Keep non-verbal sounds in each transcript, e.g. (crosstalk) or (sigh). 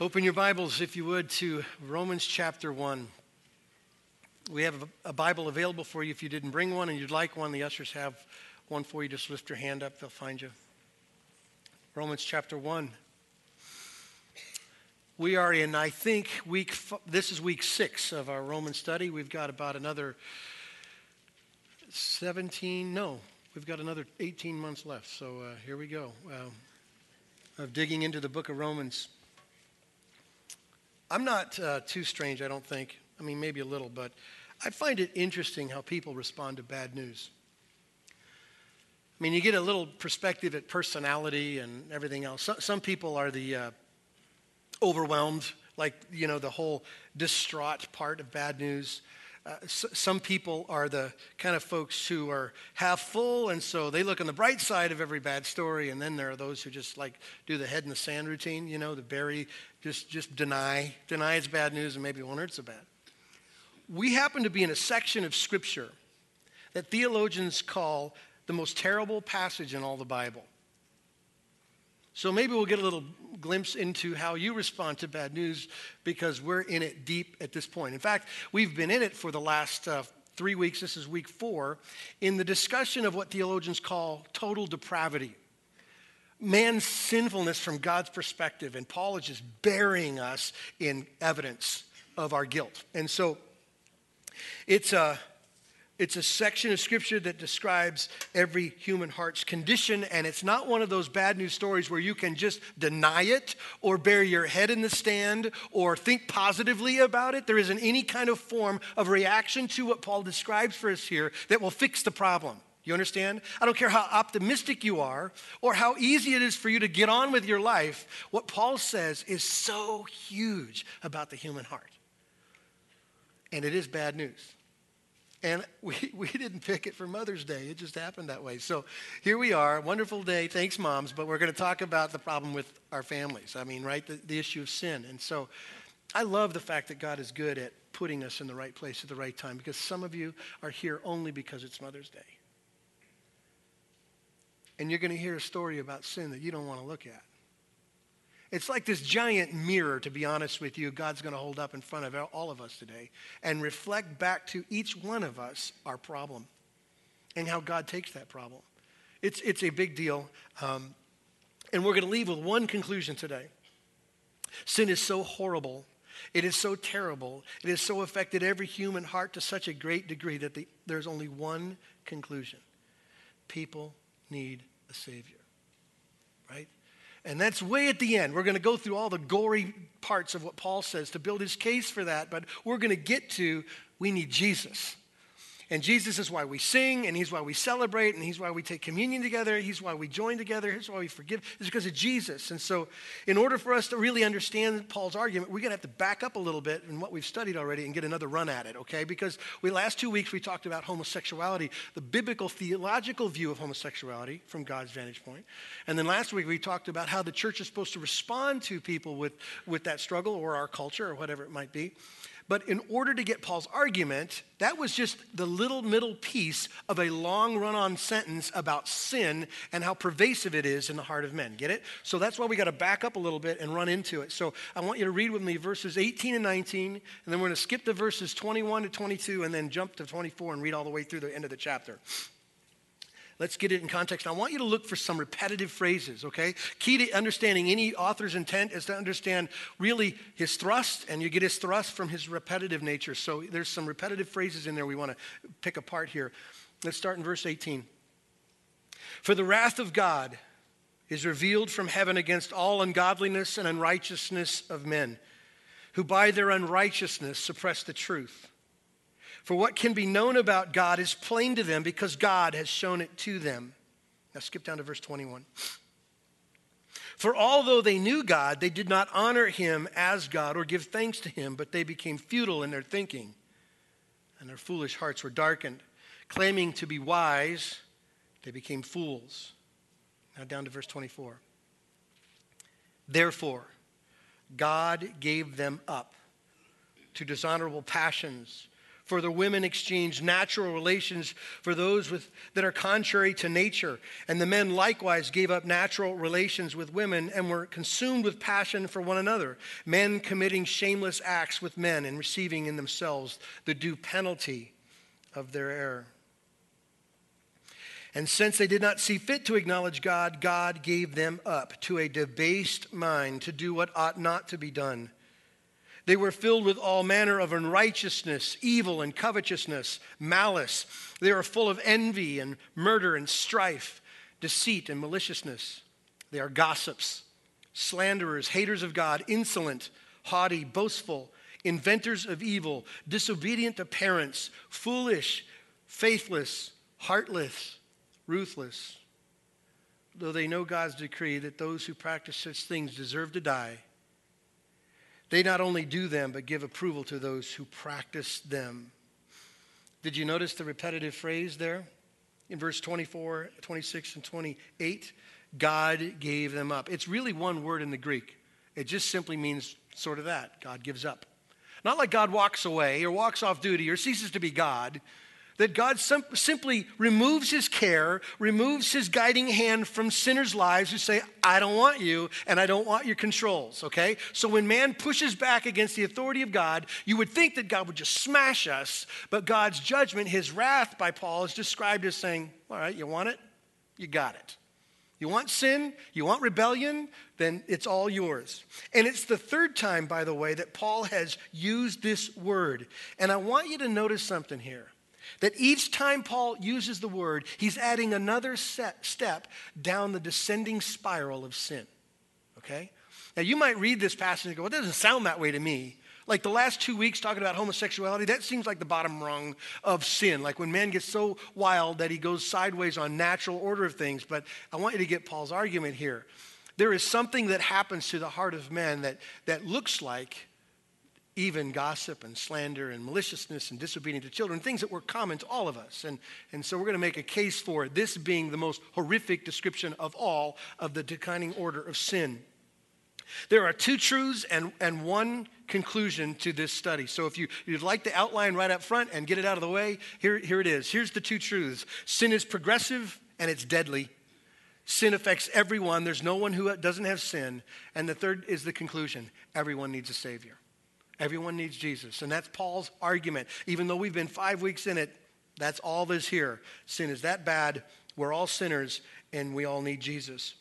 Open your Bibles, if you would, to Romans chapter 1. We have a Bible available for you if you didn't bring one and you'd like one. The ushers have one for you. Just lift your hand up, they'll find you. Romans chapter 1. We are in, I think, week, this is week six of our Roman study. We've got about another 17, no, we've got another 18 months left. So uh, here we go. Uh, of digging into the book of Romans. I'm not uh, too strange, I don't think. I mean, maybe a little, but I find it interesting how people respond to bad news. I mean, you get a little perspective at personality and everything else. So, some people are the uh, overwhelmed, like, you know, the whole distraught part of bad news. Uh, some people are the kind of folks who are half full, and so they look on the bright side of every bad story. And then there are those who just like do the head in the sand routine, you know, the bury, just just deny, deny it's bad news, and maybe won't hurt so bad. We happen to be in a section of Scripture that theologians call the most terrible passage in all the Bible. So maybe we'll get a little glimpse into how you respond to bad news because we're in it deep at this point. In fact, we've been in it for the last uh, three weeks. This is week four in the discussion of what theologians call total depravity. Man's sinfulness from God's perspective. And Paul is just burying us in evidence of our guilt. And so it's a it's a section of scripture that describes every human heart's condition, and it's not one of those bad news stories where you can just deny it or bury your head in the stand or think positively about it. There isn't any kind of form of reaction to what Paul describes for us here that will fix the problem. You understand? I don't care how optimistic you are or how easy it is for you to get on with your life. What Paul says is so huge about the human heart. And it is bad news. And (laughs) we, we didn't pick it for Mother's Day. It just happened that way. So here we are. Wonderful day. Thanks, moms. But we're going to talk about the problem with our families. I mean, right? The, the issue of sin. And so I love the fact that God is good at putting us in the right place at the right time because some of you are here only because it's Mother's Day. And you're going to hear a story about sin that you don't want to look at. It's like this giant mirror, to be honest with you, God's going to hold up in front of all of us today and reflect back to each one of us our problem and how God takes that problem. It's, it's a big deal. Um, and we're going to leave with one conclusion today sin is so horrible. It is so terrible. It has so affected every human heart to such a great degree that the, there's only one conclusion people need a Savior. Right? And that's way at the end. We're going to go through all the gory parts of what Paul says to build his case for that, but we're going to get to we need Jesus. And Jesus is why we sing, and He's why we celebrate, and He's why we take communion together. He's why we join together. He's why we forgive. It's because of Jesus. And so, in order for us to really understand Paul's argument, we're going to have to back up a little bit in what we've studied already and get another run at it, okay? Because we last two weeks we talked about homosexuality, the biblical theological view of homosexuality from God's vantage point. And then last week we talked about how the church is supposed to respond to people with, with that struggle or our culture or whatever it might be. But in order to get Paul's argument, that was just the little middle piece of a long run on sentence about sin and how pervasive it is in the heart of men. Get it? So that's why we got to back up a little bit and run into it. So I want you to read with me verses 18 and 19, and then we're going to skip to verses 21 to 22 and then jump to 24 and read all the way through the end of the chapter. Let's get it in context. I want you to look for some repetitive phrases, okay? Key to understanding any author's intent is to understand really his thrust, and you get his thrust from his repetitive nature. So there's some repetitive phrases in there we want to pick apart here. Let's start in verse 18. For the wrath of God is revealed from heaven against all ungodliness and unrighteousness of men, who by their unrighteousness suppress the truth. For what can be known about God is plain to them because God has shown it to them. Now skip down to verse 21. For although they knew God, they did not honor him as God or give thanks to him, but they became futile in their thinking, and their foolish hearts were darkened. Claiming to be wise, they became fools. Now down to verse 24. Therefore, God gave them up to dishonorable passions For the women exchange natural relations for those with, that are contrary to nature. And the men likewise gave up natural relations with women and were consumed with passion for one another, men committing shameless acts with men and receiving in themselves the due penalty of their error. And since they did not see fit to acknowledge God, God gave them up to a debased mind to do what ought not to be done. They were filled with all manner of unrighteousness, evil, and covetousness, malice. They were full of envy and murder and strife, deceit and maliciousness. They are gossips, slanderers, haters of God, insolent, haughty, boastful, inventors of evil, disobedient to parents, foolish, faithless, heartless ruthless. Though they know God's decree that those who practice such things deserve to die, they not only do them, but give approval to those who practice them. Did you notice the repetitive phrase there in verse 24, 26, and 28? God gave them up. It's really one word in the Greek. It just simply means sort of that God gives up. Not like God walks away or walks off duty or ceases to be God. That God sim- simply removes his care, removes his guiding hand from sinners' lives who say, I don't want you and I don't want your controls, okay? So when man pushes back against the authority of God, you would think that God would just smash us, but God's judgment, his wrath by Paul, is described as saying, All right, you want it? You got it. You want sin? You want rebellion? Then it's all yours. And it's the third time, by the way, that Paul has used this word. And I want you to notice something here. That each time Paul uses the word, he's adding another step down the descending spiral of sin. Okay? Now, you might read this passage and go, well, it doesn't sound that way to me. Like the last two weeks talking about homosexuality, that seems like the bottom rung of sin. Like when man gets so wild that he goes sideways on natural order of things. But I want you to get Paul's argument here. There is something that happens to the heart of man that, that looks like even gossip and slander and maliciousness and disobedience to children, things that were common to all of us. And, and so we're going to make a case for this being the most horrific description of all of the declining order of sin. There are two truths and, and one conclusion to this study. So if you, you'd like the outline right up front and get it out of the way, here, here it is. Here's the two truths sin is progressive and it's deadly. Sin affects everyone. There's no one who doesn't have sin. And the third is the conclusion everyone needs a Savior. Everyone needs Jesus. And that's Paul's argument. Even though we've been five weeks in it, that's all there's here. Sin is that bad. We're all sinners, and we all need Jesus.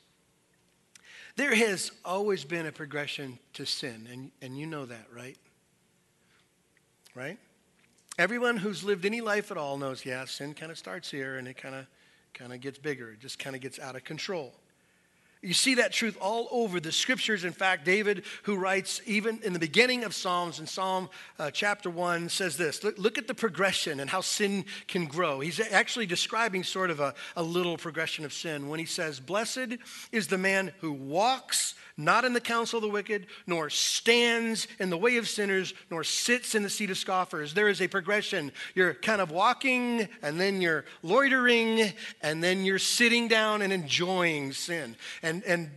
There has always been a progression to sin, and, and you know that, right? Right? Everyone who's lived any life at all knows, yeah, sin kind of starts here and it kind of kind of gets bigger. It just kind of gets out of control. You see that truth all over the scriptures. In fact, David, who writes even in the beginning of Psalms, in Psalm uh, chapter 1, says this look, look, at the progression and how sin can grow. He's actually describing sort of a, a little progression of sin when he says, Blessed is the man who walks not in the counsel of the wicked, nor stands in the way of sinners, nor sits in the seat of scoffers. There is a progression. You're kind of walking, and then you're loitering, and then you're sitting down and enjoying sin. And, and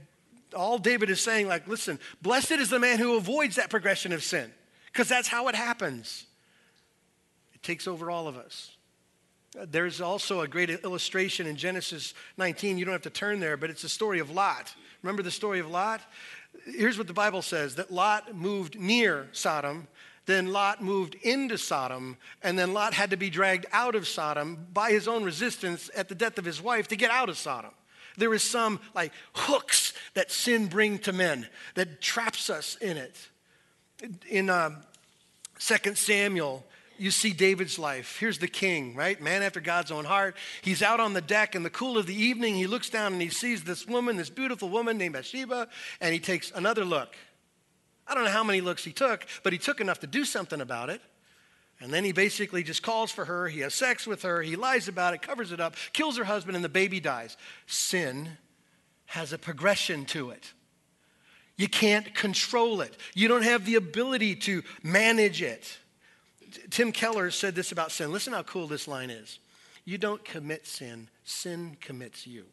all David is saying, like, listen, blessed is the man who avoids that progression of sin, because that's how it happens. It takes over all of us. There's also a great illustration in Genesis 19. You don't have to turn there, but it's the story of Lot. Remember the story of Lot? Here's what the Bible says that Lot moved near Sodom, then Lot moved into Sodom, and then Lot had to be dragged out of Sodom by his own resistance at the death of his wife to get out of Sodom. There is some like hooks that sin brings to men that traps us in it. In uh, 2 Samuel, you see David's life. Here's the king, right? Man after God's own heart. He's out on the deck in the cool of the evening. He looks down and he sees this woman, this beautiful woman named Bathsheba, and he takes another look. I don't know how many looks he took, but he took enough to do something about it. And then he basically just calls for her. He has sex with her. He lies about it, covers it up, kills her husband, and the baby dies. Sin has a progression to it. You can't control it, you don't have the ability to manage it. Tim Keller said this about sin. Listen how cool this line is. You don't commit sin, sin commits you.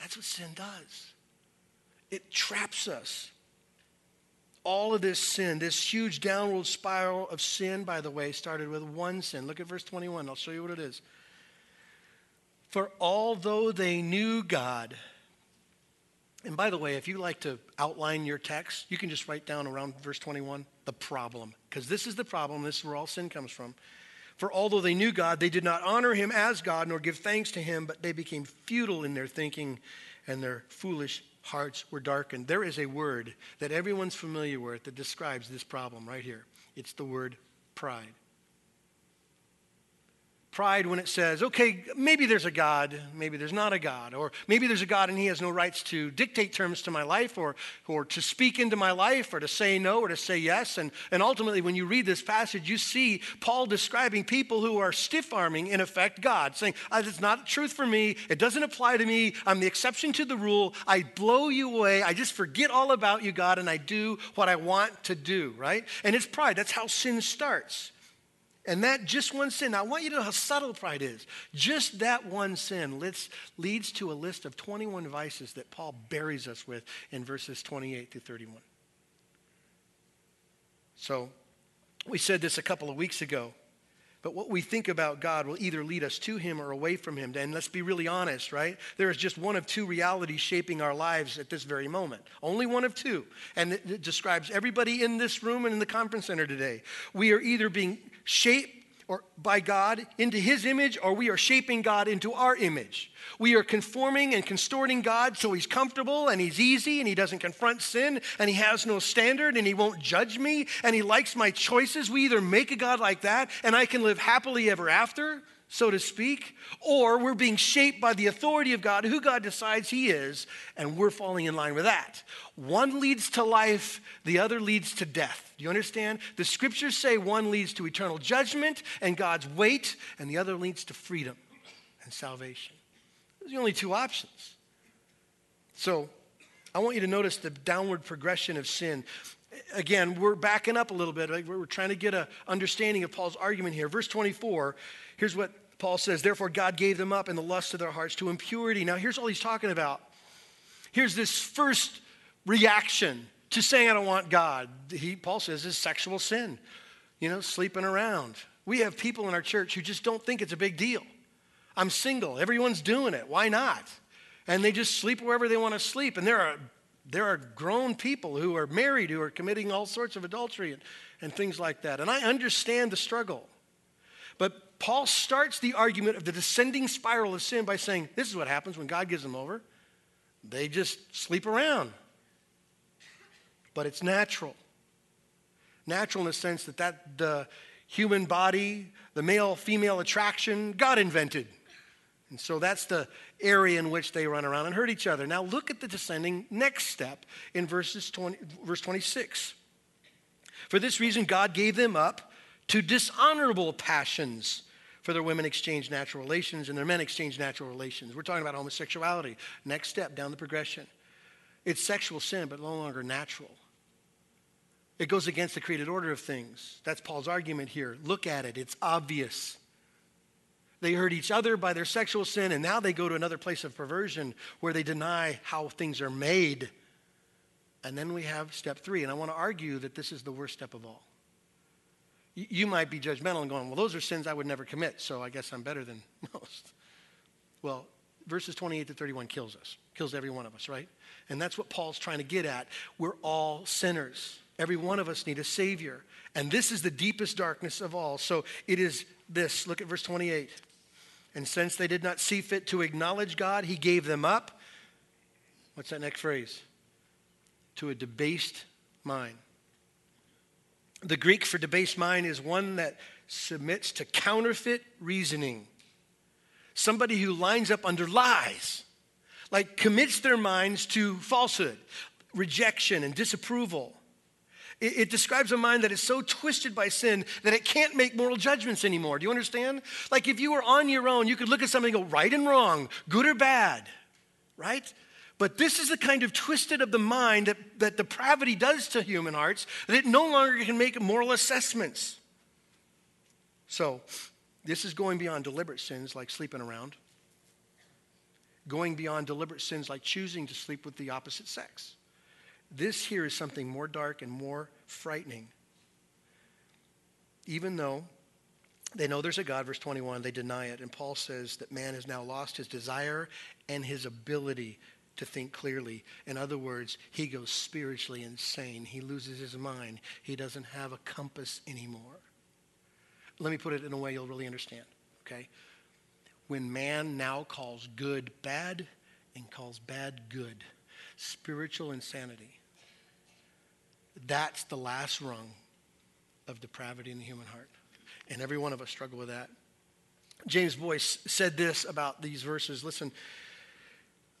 That's what sin does. It traps us. all of this sin, this huge downward spiral of sin, by the way, started with one sin. Look at verse 21. I'll show you what it is. For although they knew God, and by the way, if you like to outline your text, you can just write down around verse 21 the problem, because this is the problem. This is where all sin comes from. For although they knew God, they did not honor him as God nor give thanks to him, but they became futile in their thinking and their foolish hearts were darkened. There is a word that everyone's familiar with that describes this problem right here. It's the word pride pride when it says, okay, maybe there's a God, maybe there's not a God, or maybe there's a God and he has no rights to dictate terms to my life or, or to speak into my life or to say no or to say yes. And, and ultimately, when you read this passage, you see Paul describing people who are stiff arming, in effect, God, saying, ah, it's not truth for me, it doesn't apply to me, I'm the exception to the rule, I blow you away, I just forget all about you, God, and I do what I want to do, right? And it's pride, that's how sin starts. And that just one sin, I want you to know how subtle pride is. Just that one sin leads, leads to a list of 21 vices that Paul buries us with in verses 28 through 31. So we said this a couple of weeks ago. But what we think about God will either lead us to Him or away from Him. And let's be really honest, right? There is just one of two realities shaping our lives at this very moment. Only one of two. And it, describes everybody in this room and in the conference center today. We are either being shaped or by God into his image or we are shaping God into our image. We are conforming and contorting God so he's comfortable and he's easy and he doesn't confront sin and he has no standard and he won't judge me and he likes my choices. We either make a God like that and I can live happily ever after so to speak, or we're being shaped by the authority of God, who God decides He is, and we're falling in line with that. One leads to life, the other leads to death. Do you understand? The scriptures say one leads to eternal judgment and God's weight, and the other leads to freedom and salvation. Those are the only two options. So I want you to notice the downward progression of sin again, we're backing up a little bit. We're trying to get an understanding of Paul's argument here. Verse 24 Here's what Paul says Therefore, God gave them up in the lust of their hearts to impurity. Now, here's all he's talking about. Here's this first reaction to saying, I don't want God. He, Paul says, is sexual sin, you know, sleeping around. We have people in our church who just don't think it's a big deal. I'm single, everyone's doing it. Why not? And they just sleep wherever they want to sleep. And there are, there are grown people who are married who are committing all sorts of adultery and, and things like that. And I understand the struggle. But Paul starts the argument of the descending spiral of sin by saying, This is what happens when God gives them over. They just sleep around. But it's natural. Natural in the sense that, that the human body, the male female attraction, God invented. And so that's the area in which they run around and hurt each other. Now look at the descending next step in verses 20, verse 26. For this reason, God gave them up to dishonorable passions for their women exchange natural relations and their men exchange natural relations. We're talking about homosexuality. Next step down the progression. It's sexual sin, but no longer natural. It goes against the created order of things. That's Paul's argument here. Look at it, it's obvious. They hurt each other by their sexual sin, and now they go to another place of perversion where they deny how things are made. And then we have step three, and I want to argue that this is the worst step of all you might be judgmental and going, well, those are sins I would never commit, so I guess I'm better than (laughs) most. Well, verses 28 to 31 kills us, kills every one of us, right? And that's what Paul's trying to get at. We're all sinners. Every one of us need a savior. And this is the deepest darkness of all. So it is this. Look at verse 28. And since they did not see fit to acknowledge God, he gave them up. What's that next phrase? To a debased mind. The Greek for debased mind is one that submits to counterfeit reasoning. Somebody who lines up under lies, like commits their minds to falsehood, rejection, and disapproval. It, it, describes a mind that is so twisted by sin that it can't make moral judgments anymore. Do you understand? Like if you were on your own, you could look at something and go right and wrong, good or bad, right? But this is the kind of twisted of the mind that, that depravity does to human hearts, that it no longer can make moral assessments. So, this is going beyond deliberate sins like sleeping around, going beyond deliberate sins like choosing to sleep with the opposite sex. This here is something more dark and more frightening. Even though they know there's a God, verse 21, they deny it. And Paul says that man has now lost his desire and his ability to think clearly. In other words, he goes spiritually insane. He loses his mind. He doesn't have a compass anymore. Let me put it in a way you'll really understand, okay? When man now calls good bad and calls bad good, spiritual insanity, that's the last rung of depravity in the human heart. And every one of us struggle with that. James Boice said this about these verses. Listen,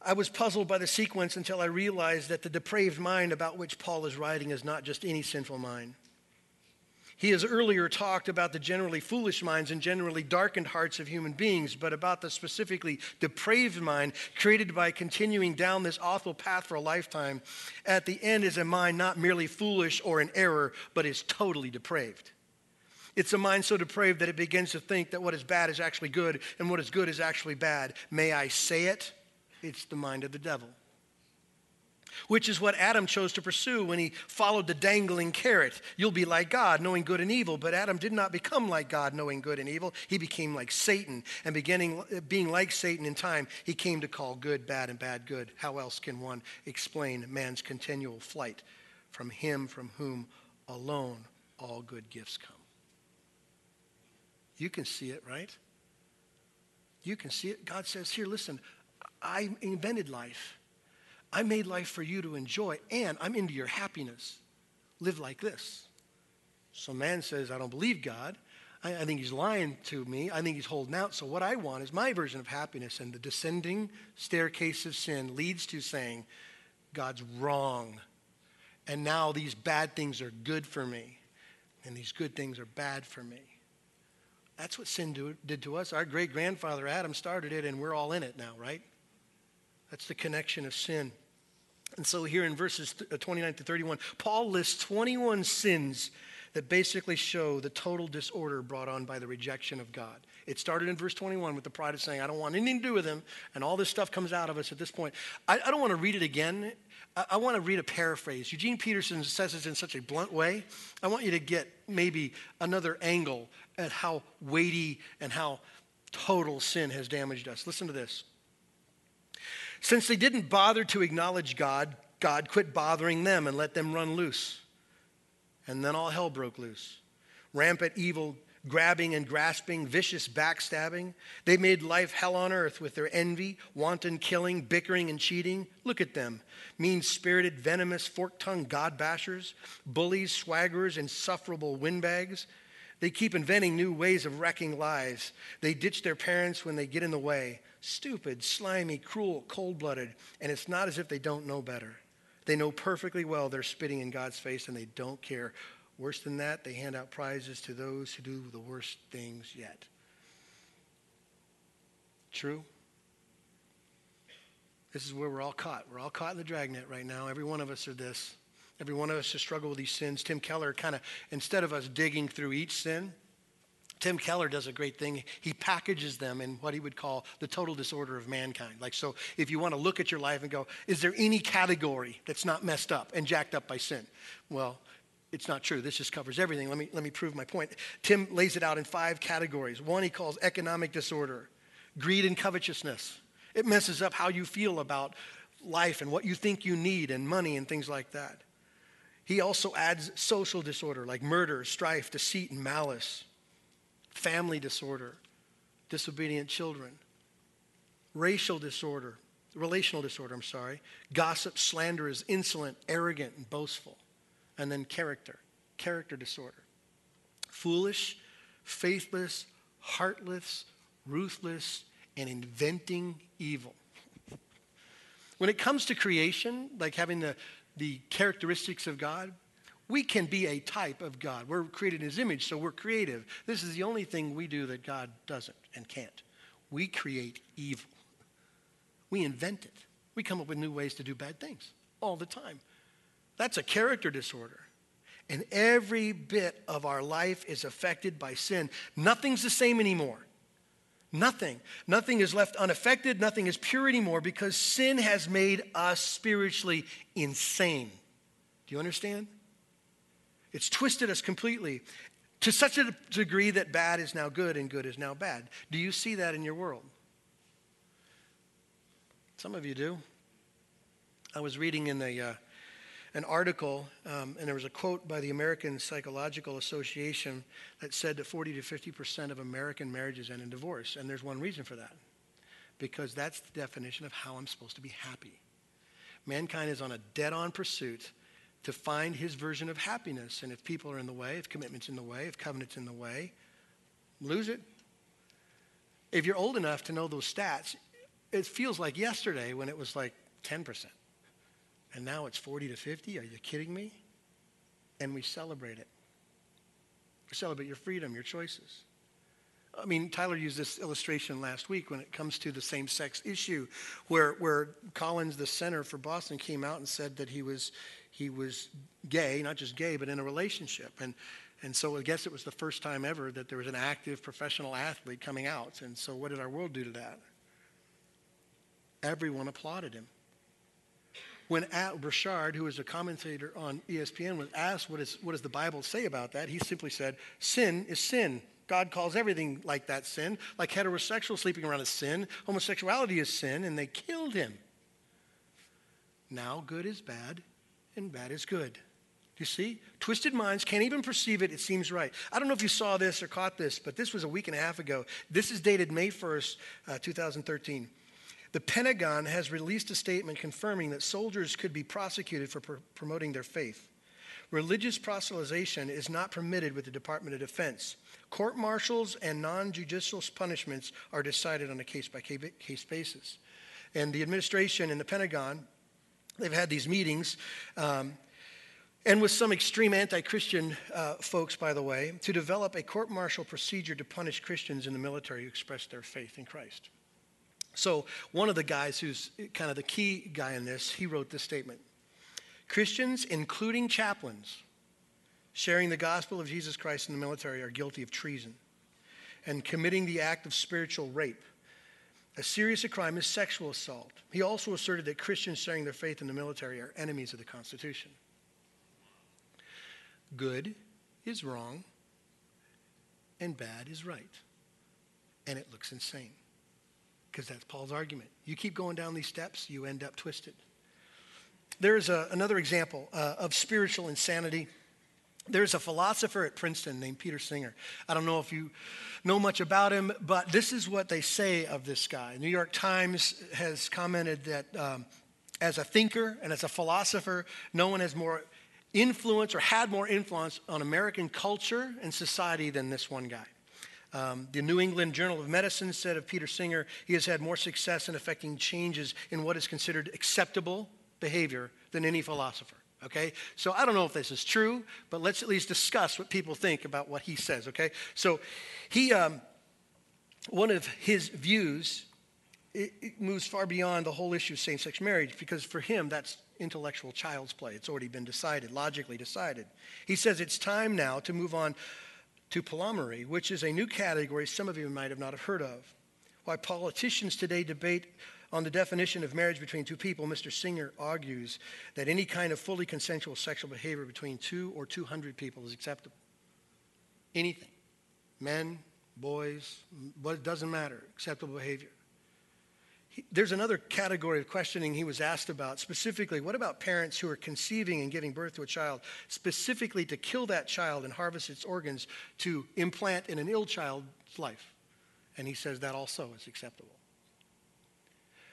I was puzzled by the sequence until I realized that the depraved mind about which Paul is writing is not just any sinful mind. He has earlier talked about the generally foolish minds and generally darkened hearts of human beings, but about the specifically depraved mind created by continuing down this awful path for a lifetime. At the end is a mind not merely foolish or in error, but is totally depraved. It's a mind so depraved that it begins to think that what is bad is actually good and what is good is actually bad. May I say it? It's the mind of the devil which is what Adam chose to pursue when he followed the dangling carrot. You'll be like God, knowing good and evil. But Adam did not become like God, knowing good and evil. He became like Satan. And beginning, being like Satan in time, he came to call good bad and bad good. How else can one explain man's continual flight from him from whom alone all good gifts come? You can see it, right? You can see it. God says, Here, listen, I invented life. I made life for you to enjoy, and I'm into your happiness. Live like this. So man says, I don't believe God. I, I, think he's lying to me. I think he's holding out. So what I want is my version of happiness. And the descending staircase of sin leads to saying, God's wrong. And now these bad things are good for me. And these good things are bad for me. That's what sin do, did to us. Our great grandfather Adam started it, and we're all in it now, right? That's the connection of sin. And so here in verses uh, 29 to 31, Paul lists 21 sins that basically show the total disorder brought on by the rejection of God. It started in verse 21 with the pride of saying, I don't want anything to do with him, and all this stuff comes out of us at this point. I, I don't want to read it again. I, I want to read a paraphrase. Eugene Peterson says it in such a blunt way. I want you to get maybe another angle at how weighty and how total sin has damaged us. Listen to this. Since they didn't bother to acknowledge God, God quit bothering them and let them run loose. And then all hell broke loose. Rampant evil, grabbing and grasping, vicious backstabbing. They made life hell on earth with their envy, wanton killing, bickering, and cheating. Look at them mean spirited, venomous, fork tongued God bashers, bullies, swaggerers, insufferable windbags. They keep inventing new ways of wrecking lives. They ditch their parents when they get in the way stupid, slimy, cruel, cold blooded, and it's not as if they don't know better. They know perfectly well they're spitting in God's face and they don't care. Worse than that, they hand out prizes to those who do the worst things yet. True? This is where we're all caught. We're all caught in the dragnet right now. Every one of us are this. Every one of us has struggled with these sins. Tim Keller kind of, instead of us digging through each sin, Tim Keller does a great thing. He packages them in what he would call the total disorder of mankind. Like, so if you want to look at your life and go, is there any category that's not messed up and jacked up by sin? Well, it's not true. This just covers everything. Let me, let me prove my point. Tim lays it out in five categories. One he calls economic disorder, greed and covetousness. It messes up how you feel about life and what you think you need and money and things like that. He also adds social disorder like murder, strife, deceit, and malice family disorder, disobedient children, racial disorder, relational disorder, I'm sorry, gossip, slander is insolent, arrogant, and boastful. And then character, character disorder. Foolish, faithless, heartless, ruthless, and inventing evil. (laughs) when it comes to creation, like having the, the characteristics of God, we can be a type of God. We're created in His image, so we're creative. This is the only thing we do that God doesn't and can't. We create evil, we invent it. We come up with new ways to do bad things all the time. That's a character disorder. And every bit of our life is affected by sin. Nothing's the same anymore. Nothing. Nothing is left unaffected. Nothing is pure anymore because sin has made us spiritually insane. Do you understand? It's twisted us completely to such a degree that bad is now good and good is now bad. Do you see that in your world? Some of you do. I was reading in the, uh, an article, um, and there was a quote by the American Psychological Association that said that 40 to 50 percent of American marriages end in divorce. And there's one reason for that because that's the definition of how I'm supposed to be happy. Mankind is on a dead on pursuit to find his version of happiness. And if people are in the way, if commitment's in the way, if covenant's in the way, lose it. If you're old enough to know those stats, it feels like yesterday when it was like 10%. And now it's 40 to 50. Are you kidding me? And we celebrate it. We celebrate your freedom, your choices. I mean, Tyler used this illustration last week when it comes to the same sex issue, where, where Collins, the center for Boston, came out and said that he was, he was gay, not just gay, but in a relationship. And, and so I guess it was the first time ever that there was an active professional athlete coming out. And so what did our world do to that? Everyone applauded him. When Al Burchard, who was a commentator on ESPN, was asked what, is, what does the Bible say about that, he simply said, sin is sin. God calls everything like that sin. Like heterosexual sleeping around is sin, homosexuality is sin, and they killed him. Now good is bad, and bad is good. You see? Twisted minds can't even perceive it. It seems right. I don't know if you saw this or caught this, but this was a week and a half ago. This is dated May 1st, uh, 2013. The Pentagon has released a statement confirming that soldiers could be prosecuted for pr- promoting their faith. Religious proselytization is not permitted with the Department of Defense. Court martials and non judicial punishments are decided on a case by case basis. And the administration and the Pentagon, they've had these meetings. Um, and with some extreme anti Christian uh, folks, by the way, to develop a court martial procedure to punish Christians in the military who express their faith in Christ. So, one of the guys who's kind of the key guy in this, he wrote this statement Christians, including chaplains, sharing the gospel of Jesus Christ in the military are guilty of treason and committing the act of spiritual rape. As serious a crime as sexual assault. He also asserted that Christians sharing their faith in the military are enemies of the Constitution. Good is wrong, and bad is right. And it looks insane because that's Paul's argument. You keep going down these steps, you end up twisted. There's a, another example uh, of spiritual insanity. There's a philosopher at Princeton named Peter Singer. I don't know if you know much about him, but this is what they say of this guy. New York Times has commented that um, as a thinker and as a philosopher, no one has more influence or had more influence on American culture and society than this one guy. Um, the New England Journal of Medicine said of Peter Singer, he has had more success in effecting changes in what is considered acceptable behavior than any philosopher. Okay? So I don't know if this is true, but let's at least discuss what people think about what he says. Okay? So he, um, one of his views, it, it moves far beyond the whole issue of same sex marriage because for him, that's intellectual child's play. It's already been decided, logically decided. He says it's time now to move on to polyamory, which is a new category some of you might have not have heard of. Why politicians today debate on the definition of marriage between two people, Mr. Singer argues that any kind of fully consensual sexual behavior between two or 200 people is acceptable. Anything. Men, boys, what it doesn't matter, acceptable behavior. He, there's another category of questioning he was asked about, specifically, what about parents who are conceiving and giving birth to a child, specifically to kill that child and harvest its organs to implant in an ill child's life? And he says that also is acceptable.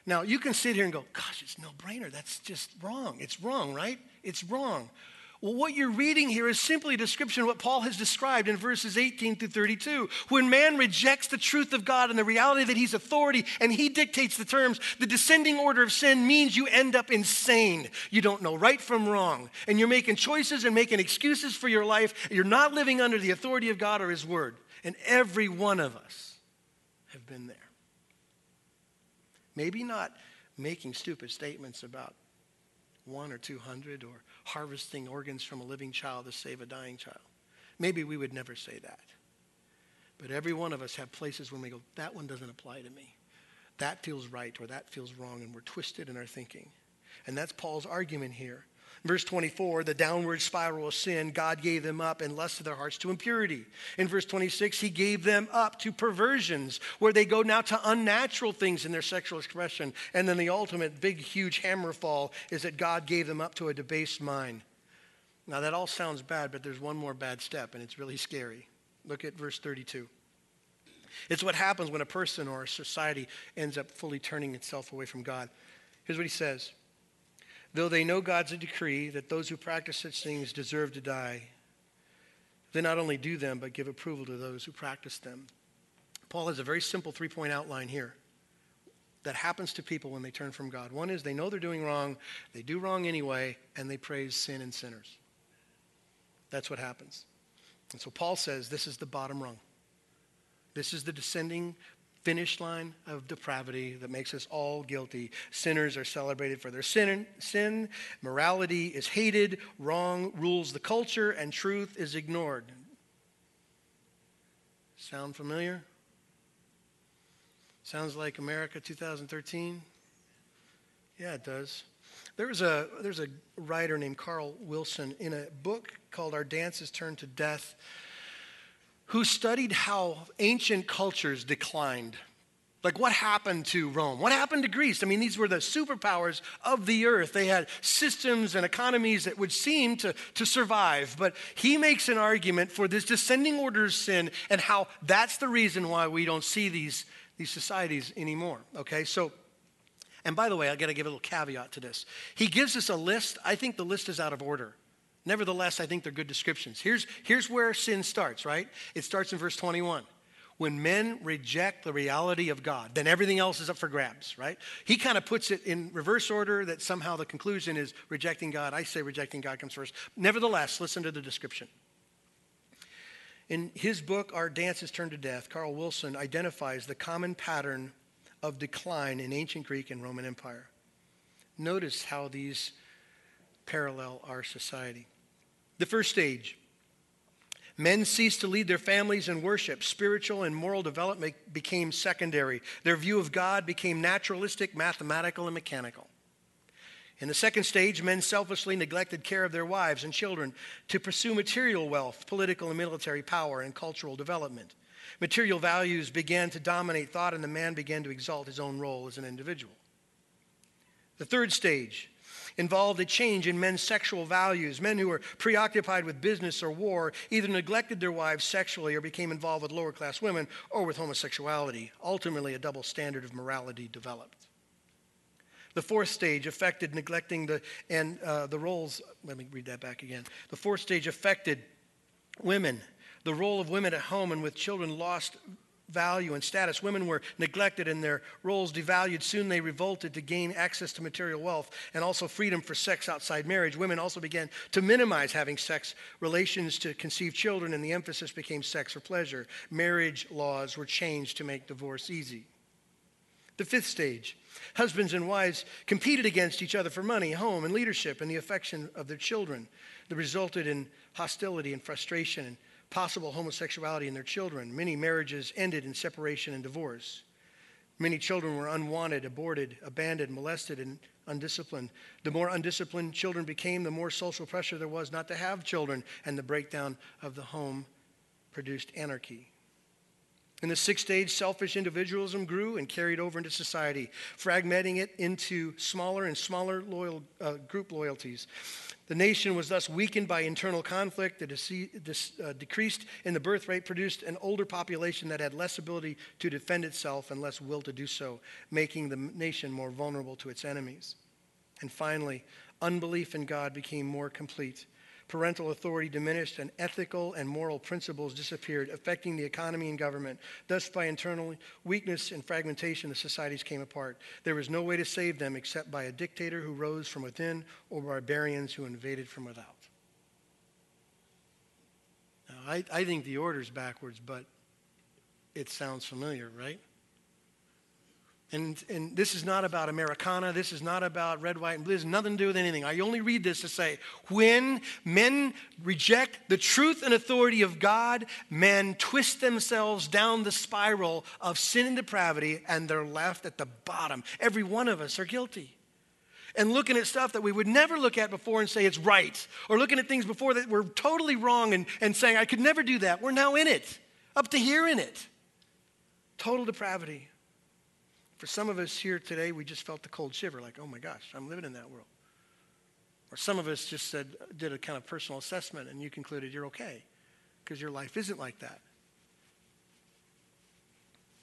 Now, you can sit here and go, gosh, it's no brainer. That's just wrong. It's wrong, right? It's wrong. Well, what you're reading here is simply a description of what Paul has described in verses 18 through 32. When man rejects the truth of God and the reality that he's authority and he dictates the terms, the descending order of sin means you end up insane. You don't know right from wrong. And you're making choices and making excuses for your life. You're not living under the authority of God or his word. And every one of us have been there. Maybe not making stupid statements about one or two hundred or harvesting organs from a living child to save a dying child. Maybe we would never say that. But every one of us have places when we go, that one doesn't apply to me. That feels right or that feels wrong, and we're twisted in our thinking. And that's Paul's argument here. Verse 24, the downward spiral of sin, God gave them up and lusted their hearts to impurity. In verse 26, he gave them up to perversions, where they go now to unnatural things in their sexual expression. And then the ultimate big, huge hammer fall is that God gave them up to a debased mind. Now, that all sounds bad, but there's one more bad step, and it's really scary. Look at verse 32. It's what happens when a person or a society ends up fully turning itself away from God. Here's what he says Though they know God's a decree that those who practice such things deserve to die, they not only do them, but give approval to those who practice them. Paul has a very simple three point outline here that happens to people when they turn from God. One is they know they're doing wrong, they do wrong anyway, and they praise sin and sinners. That's what happens. And so Paul says this is the bottom rung. This is the descending finish line of depravity that makes us all guilty. Sinners are celebrated for their sin, sin. Morality is hated. Wrong rules the culture, and truth is ignored. Sound familiar? Sounds like America 2013? Yeah, it does. There was a, there's a writer named Carl Wilson in a book called Our Dances Turn to Death who studied how ancient cultures declined. Like, what happened to Rome? What happened to Greece? I mean, these were the superpowers of the earth. They had systems and economies that would seem to, to survive. But he makes an argument for this descending order of sin and how that's the reason why we don't see these, these societies anymore. Okay, so, and by the way, I got to give a little caveat to this. He gives us a list. I think the list is out of order. Nevertheless, I think they're good descriptions. Here's, here's where sin starts, right? It starts in verse 21. When men reject the reality of God, then everything else is up for grabs, right? He kind of puts it in reverse order that somehow the conclusion is rejecting God. I say rejecting God comes first. Nevertheless, listen to the description. In his book, Our Dances Turn to Death, Carl Wilson identifies the common pattern of decline in ancient Greek and Roman Empire. Notice how these parallel our society. The first stage men ceased to lead their families in worship. Spiritual and moral development became secondary. Their view of God became naturalistic, mathematical, and mechanical. In the second stage, men selfishly neglected care of their wives and children to pursue material wealth, political and military power, and cultural development. Material values began to dominate thought, and the man began to exalt his own role as an individual. The third stage, involved a change in men's sexual values. Men who were preoccupied with business or war either neglected their wives sexually or became involved with lower class women or with homosexuality. Ultimately, a double standard of morality developed. The fourth stage affected neglecting the and uh, the roles. Let me read that back again. The fourth stage affected women. The role of women at home and with children lost value and status. Women were neglected and their roles devalued. Soon they revolted to gain access to material wealth and also freedom for sex outside marriage. Women also began to minimize having sex relations to conceive children, and the emphasis became sex for pleasure. Marriage laws were changed to make divorce easy. The fifth stage husbands and wives competed against each other for money, home, and leadership and the affection of their children. That resulted in hostility and frustration and possible homosexuality in their children. Many marriages ended in separation and divorce. Many children were unwanted, aborted, abandoned, molested, and undisciplined. The more undisciplined children became, the more social pressure there was not to have children, and the breakdown of the home produced anarchy. In the sixth stage, selfish individualism grew and carried over into society, fragmenting it into smaller and smaller loyal, uh, group loyalties. The nation was thus weakened by internal conflict. The dece- uh, decreased in the birth rate produced an older population that had less ability to defend itself and less will to do so, making the nation more vulnerable to its enemies. And finally, unbelief in God became more complete parental authority diminished, and ethical and moral principles disappeared, affecting the economy and government. Thus, by internal weakness and fragmentation, the societies came apart. There was no way to save them except by a dictator who rose from within or barbarians who invaded from without. Now, I, I think the order's backwards, but it sounds familiar, right? And, and this is not about Americana. This is not about red, white, and blue. This nothing to do with anything. I only read this to say when men reject the truth and authority of God, men twist themselves down the spiral of sin and depravity, and they're left at the bottom. Every one of us are guilty. and looking at stuff that we would never look at before and say it's right, or looking at things before that were totally wrong and, and saying, I could never do that. We're now in it, up to here in it. Total depravity. For some of us here today, we just felt the cold shiver, like, oh my gosh, I'm living in that world. Or some of us just said, did a kind of personal assessment and you concluded you're okay because your life isn't like that.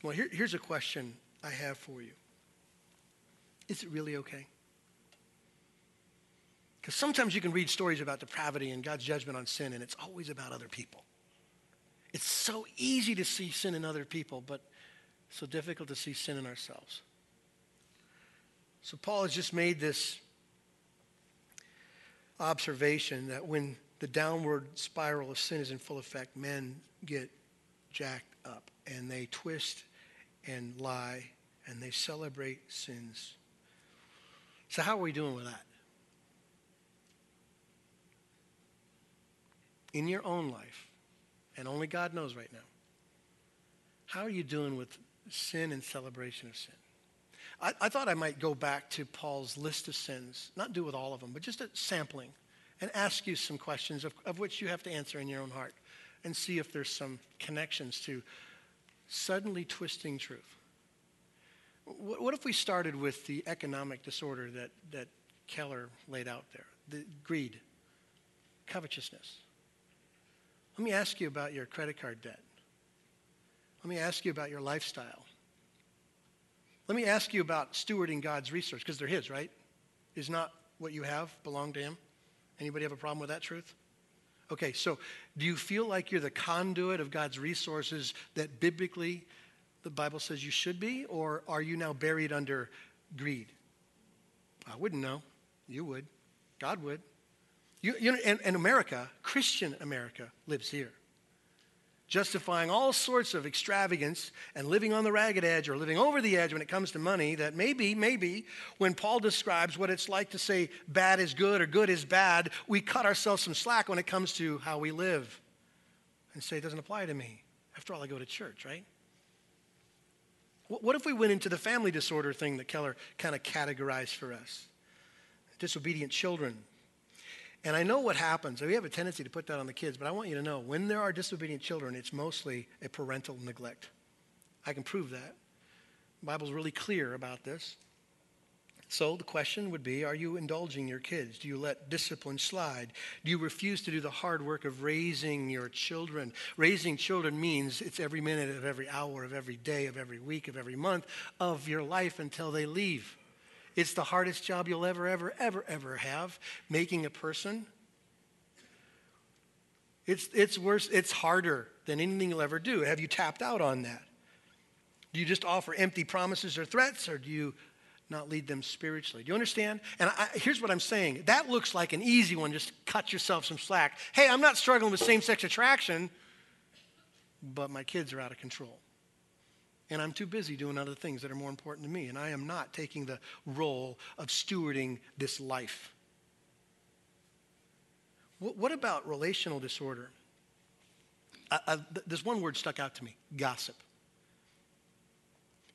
Well, here, here's a question I have for you Is it really okay? Because sometimes you can read stories about depravity and God's judgment on sin, and it's always about other people. It's so easy to see sin in other people, but so difficult to see sin in ourselves. So Paul has just made this observation that when the downward spiral of sin is in full effect, men get jacked up and they twist and lie and they celebrate sins. So, how are we doing with that? In your own life, and only God knows right now, how are you doing with sin and celebration of sin? I, I thought I might go back to Paul's list of sins, not do with all of them, but just a sampling, and ask you some questions of, of which you have to answer in your own heart and see if there's some connections to suddenly twisting truth. What, what if we started with the economic disorder that, that Keller laid out there? The greed, covetousness. Let me ask you about your credit card debt. Let me ask you about your lifestyle. Let me ask you about stewarding God's resource, because they're His, right? Is not what you have belong to Him? Anybody have a problem with that truth? Okay, so do you feel like you're the conduit of God's resources that biblically the Bible says you should be, or are you now buried under greed? I wouldn't know. You would. God would. You, you know, and, and America, Christian America, lives here justifying all sorts of extravagance and living on the ragged edge or living over the edge when it comes to money that maybe, maybe when Paul describes what it's like to say bad is good or good is bad, we cut ourselves some slack when it comes to how we live and say it doesn't apply to me. After all, I go to church, right? What if we went into the family disorder thing that Keller kind of categorized for us? Disobedient children, and I know what happens. We have a tendency to put that on the kids, but I want you to know when there are disobedient children, it's mostly a parental neglect. I can prove that. The Bible's really clear about this. So the question would be Are you indulging your kids? Do you let discipline slide? Do you refuse to do the hard work of raising your children? Raising children means it's every minute of every hour of every day, of every week, of every month of your life until they leave. It's the hardest job you'll ever, ever, ever, ever have, making a person. It's, it's worse, it's harder than anything you'll ever do. Have you tapped out on that? Do you just offer empty promises or threats, or do you not lead them spiritually? Do you understand? And I, here's what I'm saying that looks like an easy one, just cut yourself some slack. Hey, I'm not struggling with same sex attraction, but my kids are out of control and I'm too busy doing other things that are more important to me, and I am not taking the role of stewarding this life. What about relational disorder? I, I, there's one word stuck out to me gossip.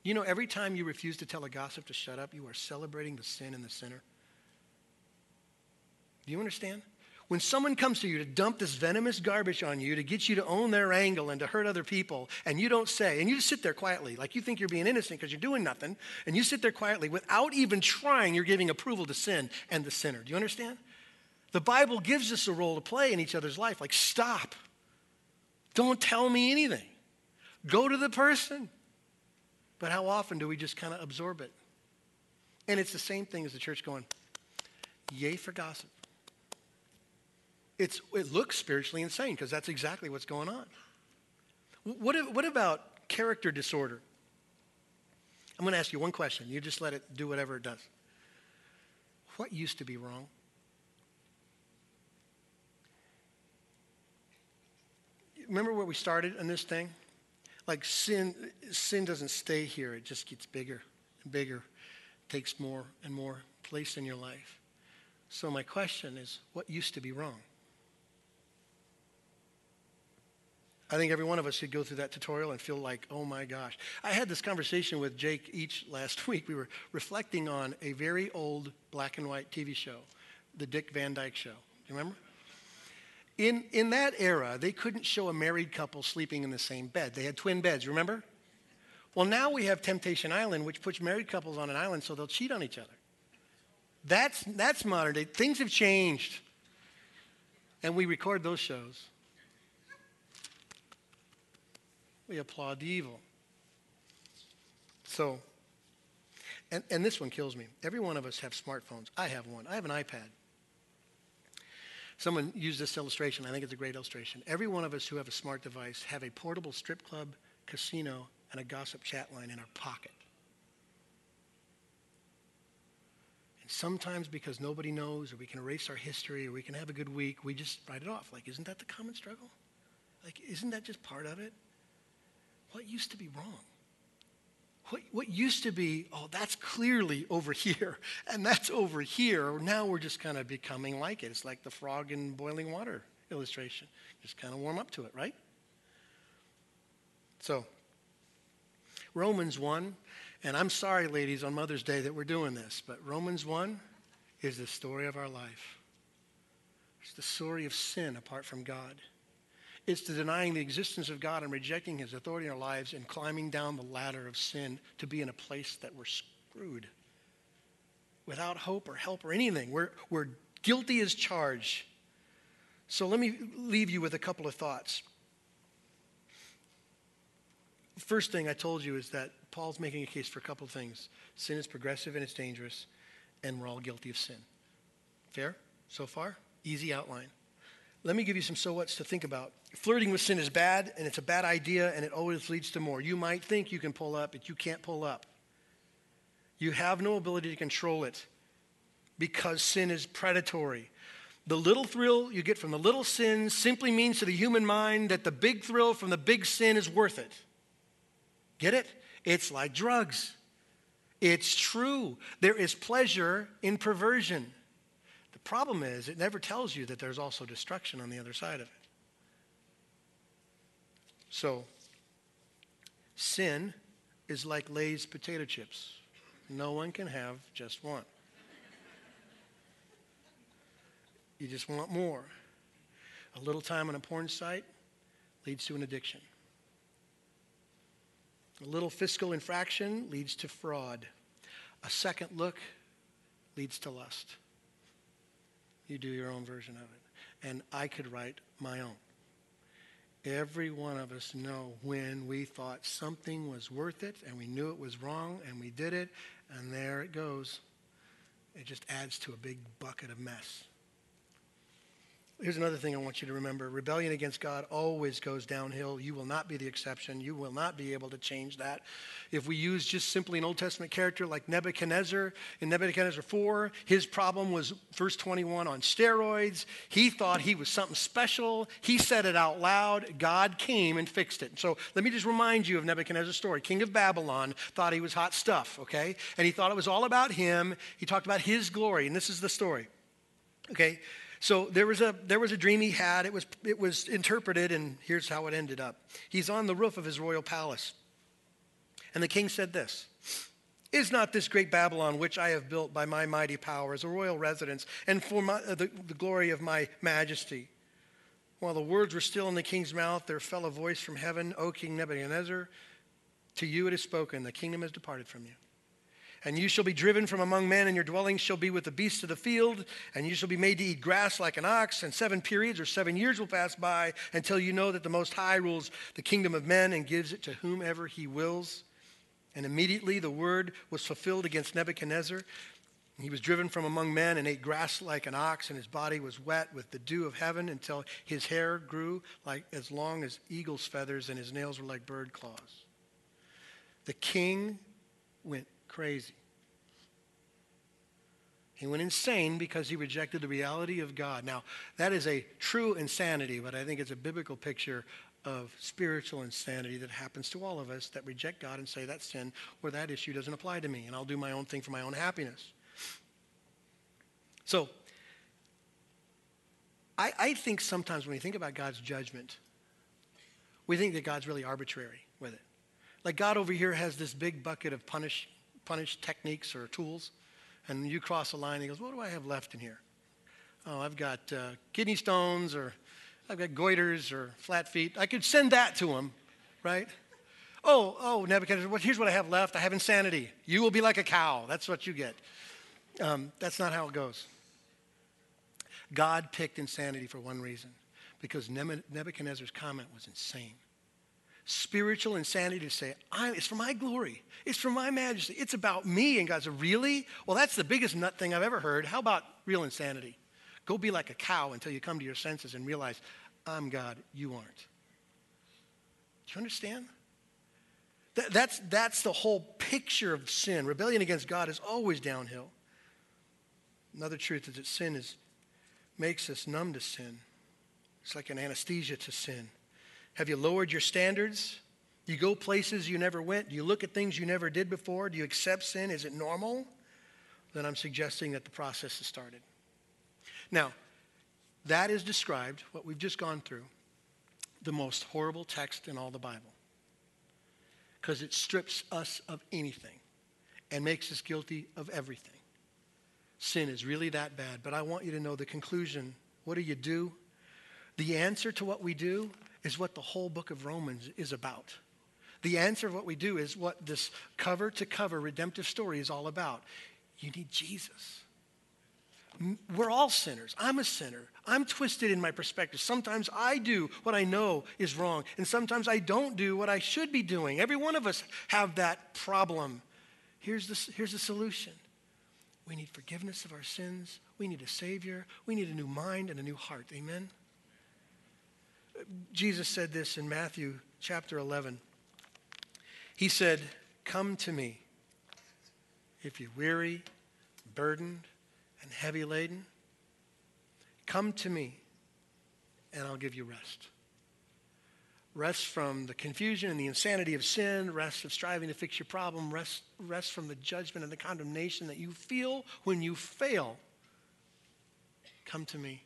You know, every time you refuse to tell a gossip to shut up, you are celebrating the sin and the sinner. Do you understand? When someone comes to you to dump this venomous garbage on you to get you to own their angle and to hurt other people, and you don't say, and you just sit there quietly, like you think you're being innocent because you're doing nothing, and you sit there quietly without even trying, you're giving approval to sin and the sinner. Do you understand? The Bible gives us a role to play in each other's life. Like, stop. Don't tell me anything. Go to the person. But how often do we just kind of absorb it? And it's the same thing as the church going, yay for gossip. It's, it looks spiritually insane because that's exactly what's going on. What, what about character disorder? I'm going to ask you one question. You just let it do whatever it does. What used to be wrong? Remember where we started on this thing? Like sin, sin doesn't stay here. It just gets bigger and bigger, it takes more and more place in your life. So my question is, what used to be wrong? I think every one of us could go through that tutorial and feel like, oh my gosh. I had this conversation with Jake each last (laughs) week. We were reflecting on a very old black and white TV show, The Dick Van Dyke Show. Do you remember? In, in that era, they couldn't show a married couple sleeping in the same bed. They had twin beds, remember? Well, now we have Temptation Island, which puts married couples on an island so they'll cheat on each other. That's, that's modern day. Things have changed. And we record those shows. We applaud the evil. So, and, and this one kills me. Every one of us have smartphones. I have one. I have an iPad. Someone used this illustration. I think it's a great illustration. Every one of us who have a smart device have a portable strip club, casino, and a gossip chat line in our pocket. And sometimes because nobody knows, or we can erase our history, or we can have a good week, we just write it off. Like, isn't that the common struggle? Like, isn't that just part of it? What used to be wrong? What, what used to be, oh, that's clearly over here, (laughs) and that's over here, now we're just kind of becoming like it. It's like the frog in boiling water illustration. Just kind of warm up to it, right? So, Romans 1, and I'm sorry, ladies, on Mother's Day that we're doing this, but Romans 1 is the story of our life. It's the story of sin apart from God. It's the denying the existence of God and rejecting his authority in our lives and climbing down the ladder of sin to be in a place that we're screwed without hope or help or anything. We're, we're guilty as charged. So let me leave you with a couple of thoughts. First thing I told you is that Paul's making a case for a couple of things. Sin is progressive and it's dangerous, and we're all guilty of sin. Fair so far? Easy outline. Let me give you some so what's to think about. Flirting with sin is bad, and it's a bad idea, and it always leads to more. You might think you can pull up, but you can't pull up. You have no ability to control it because sin is predatory. The little thrill you get from the little sin simply means to the human mind that the big thrill from the big sin is worth it. Get it? It's like drugs. It's true. There is pleasure in perversion. Problem is, it never tells you that there's also destruction on the other side of it. So, sin is like Lay's potato chips. No one can have just one. You just want more. A little time on a porn site leads to an addiction. A little fiscal infraction leads to fraud. A second look leads to lust. You do your own version of it. And I could write my own. Every one of us know when we thought something was worth it and we knew it was wrong and we did it, and there it goes. It just adds to a big bucket of mess. Here's another thing I want you to remember rebellion against God always goes downhill. You will not be the exception. You will not be able to change that. If we use just simply an Old Testament character like Nebuchadnezzar, in Nebuchadnezzar 4, his problem was verse 21 on steroids. He thought he was something special. He said it out loud. God came and fixed it. So let me just remind you of Nebuchadnezzar's story. King of Babylon thought he was hot stuff, okay? And he thought it was all about him. He talked about his glory, and this is the story, okay? So there was a there was a dream he had. It was it was interpreted, and here's how it ended up. He's on the roof of his royal palace, and the king said this. Is not this great Babylon, which I have built by my mighty power, as a royal residence, and for my, uh, the, the glory of my majesty? While the words were still in the king's mouth, there fell a voice from heaven, O King Nebuchadnezzar, to you it is spoken, the kingdom has departed from you. And you shall be driven from among men, and your dwelling shall be with the beasts of the field, and you shall be made to eat grass like an ox. And seven periods or seven years will pass by until you know that the Most High rules the kingdom of men and gives it to whomever he wills. And immediately the word was fulfilled against Nebuchadnezzar. He was driven from among men and ate grass like an ox, and his body was wet with the dew of heaven until his hair grew like as long as eagle's feathers, and his nails were like bird claws. The king went crazy. He went insane because he rejected the reality of God. Now, that is a true insanity, but I think it's a biblical picture of spiritual insanity that happens to all of us that reject God and say that sin or that issue doesn't apply to me and I'll do my own thing for my own happiness. So, I, I think sometimes when we think about God's judgment, we think that God's really arbitrary with it. Like God over here has this big bucket of punish, punish techniques or tools, and you cross a line, he goes, What do I have left in here? Oh, I've got uh, kidney stones, or I've got goiters, or flat feet. I could send that to him, right? Oh, oh, Nebuchadnezzar, well, here's what I have left. I have insanity. You will be like a cow. That's what you get. Um, that's not how it goes. God picked insanity for one reason because Nebuchadnezzar's comment was insane. Spiritual insanity to say, it's for my glory, it's for my majesty, it's about me. And God said, Really? Well, that's the biggest nut thing I've ever heard. How about real insanity? Go be like a cow until you come to your senses and realize, I'm God, you aren't. Do you understand? That, that's, that's the whole picture of sin. Rebellion against God is always downhill. Another truth is that sin is, makes us numb to sin. It's like an anesthesia to sin. Have you lowered your standards? Do you go places you never went? Do you look at things you never did before? Do you accept sin? Is it normal? Then I'm suggesting that the process has started. Now, that is described, what we've just gone through, the most horrible text in all the Bible because it strips us of anything and makes us guilty of everything. Sin is really that bad. But I want you to know the conclusion. What do you do? The answer to what we do is what the whole book of Romans is about. The answer of what we do is what this cover to cover redemptive story is all about. You need Jesus. We're all sinners. I'm a sinner. I'm twisted in my perspective. Sometimes I do what I know is wrong, and sometimes I don't do what I should be doing. Every one of us have that problem. Here's the, here's the solution. We need forgiveness of our sins. We need a Savior. We need a new mind and a new heart. Amen? Jesus said this in Matthew chapter 11. He said, Come to me if you're weary, burdened, and heavy laden, come to me and I'll give you rest. Rest from the confusion and the insanity of sin, rest of striving to fix your problem, rest, rest from the judgment and the condemnation that you feel when you fail. Come to me.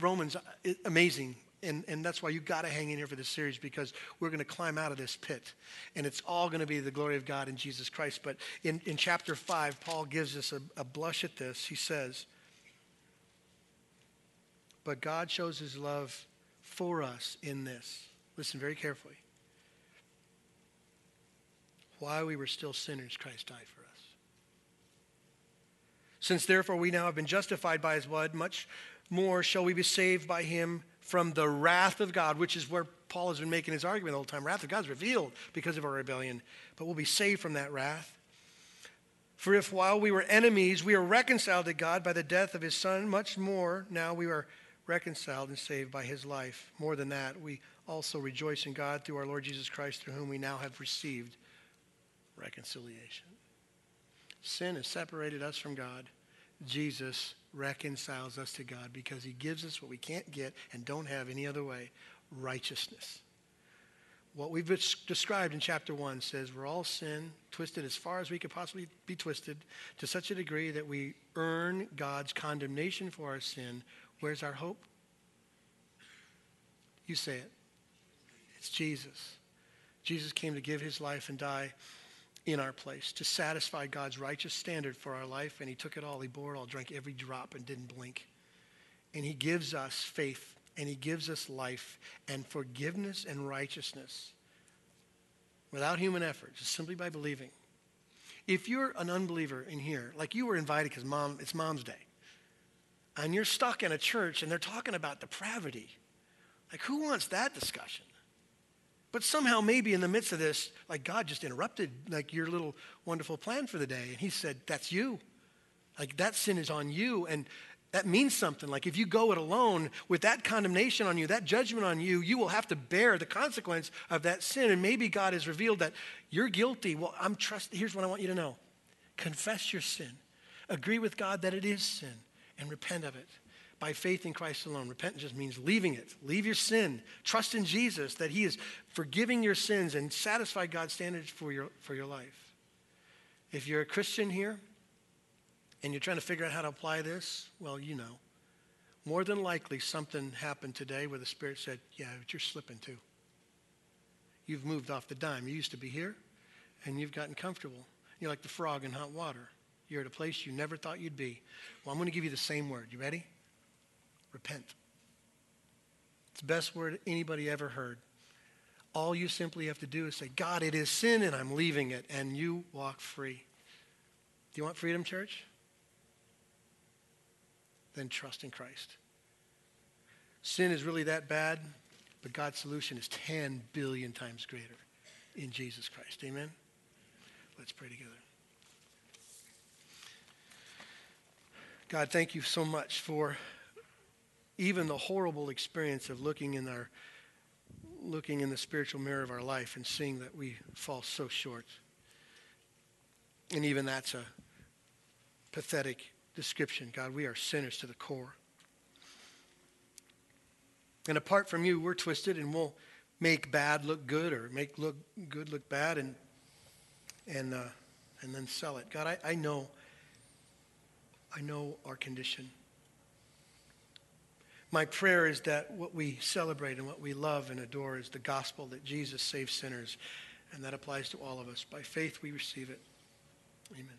Romans, uh, amazing and, and that's why you got to hang in here for this series because we're going to climb out of this pit. And it's all going to be the glory of God in Jesus Christ. But in, in chapter 5, Paul gives us a, a blush at this. He says, But God shows his love for us in this. Listen very carefully. While we were still sinners, Christ died for us. Since therefore we now have been justified by his blood, much more shall we be saved by him from the wrath of God, which is where Paul has been making his argument the whole time. Wrath of God is revealed because of our rebellion, but we'll be saved from that wrath. For if while we were enemies, we are reconciled to God by the death of his Son, much more now we are reconciled and saved by his life. More than that, we also rejoice in God through our Lord Jesus Christ, through whom we now have received reconciliation. Sin has separated us from God. Jesus reconciles us to God because he gives us what we can't get and don't have any other way righteousness. What we've described in chapter 1 says we're all sin, twisted as far as we could possibly be twisted, to such a degree that we earn God's condemnation for our sin. Where's our hope? You say it. It's Jesus. Jesus came to give his life and die in our place to satisfy God's righteous standard for our life. And he took it all. He bore it all, drank every drop, and didn't blink. And he gives us faith and he gives us life and forgiveness and righteousness without human effort, just simply by believing. If you're an unbeliever in here, like you were invited because mom, it's mom's day, and you're stuck in a church and they're talking about depravity, like who wants that discussion? But somehow, maybe in the midst of this, like God just interrupted like your little wonderful plan for the day. And he said, That's you. Like that sin is on you. And that means something. Like if you go it alone with that condemnation on you, that judgment on you, you will have to bear the consequence of that sin. And maybe God has revealed that you're guilty. Well, I'm trust. Here's what I want you to know confess your sin, agree with God that it is sin, and repent of it by faith in Christ alone. Repentance just means leaving it. Leave your sin. Trust in Jesus that He is forgiving your sins and satisfy God's standards for your, for your life. If you're a Christian here and you're trying to figure out how to apply this, well, you know. More than likely, something happened today where the Spirit said, Yeah, but you're slipping too. You've moved off the dime. You used to be here, and you've gotten comfortable. You're like the frog in hot water. You're at a place you never thought you'd be. Well, I'm going to give you the same word. You ready? Repent. It's the best word anybody ever heard. All you simply have to do is say, God, it is sin and I'm leaving it, and you walk free. Do you want freedom, church? Then trust in Christ. Sin is really that bad, but God's solution is 10 billion times greater in Jesus Christ. Amen? Let's pray together. God, thank you so much for even the horrible experience of looking in our looking in the spiritual mirror of our life and seeing that we fall so short. And even that's a pathetic description. God, we are sinners to the core. And apart from you, we're twisted and we'll make bad look good or make look good look bad and and uh, and then sell it. God, I, I know I know our condition. My prayer is that what we celebrate and what we love and adore is the gospel that Jesus saves sinners, and that applies to all of us. By faith, we receive it. Amen.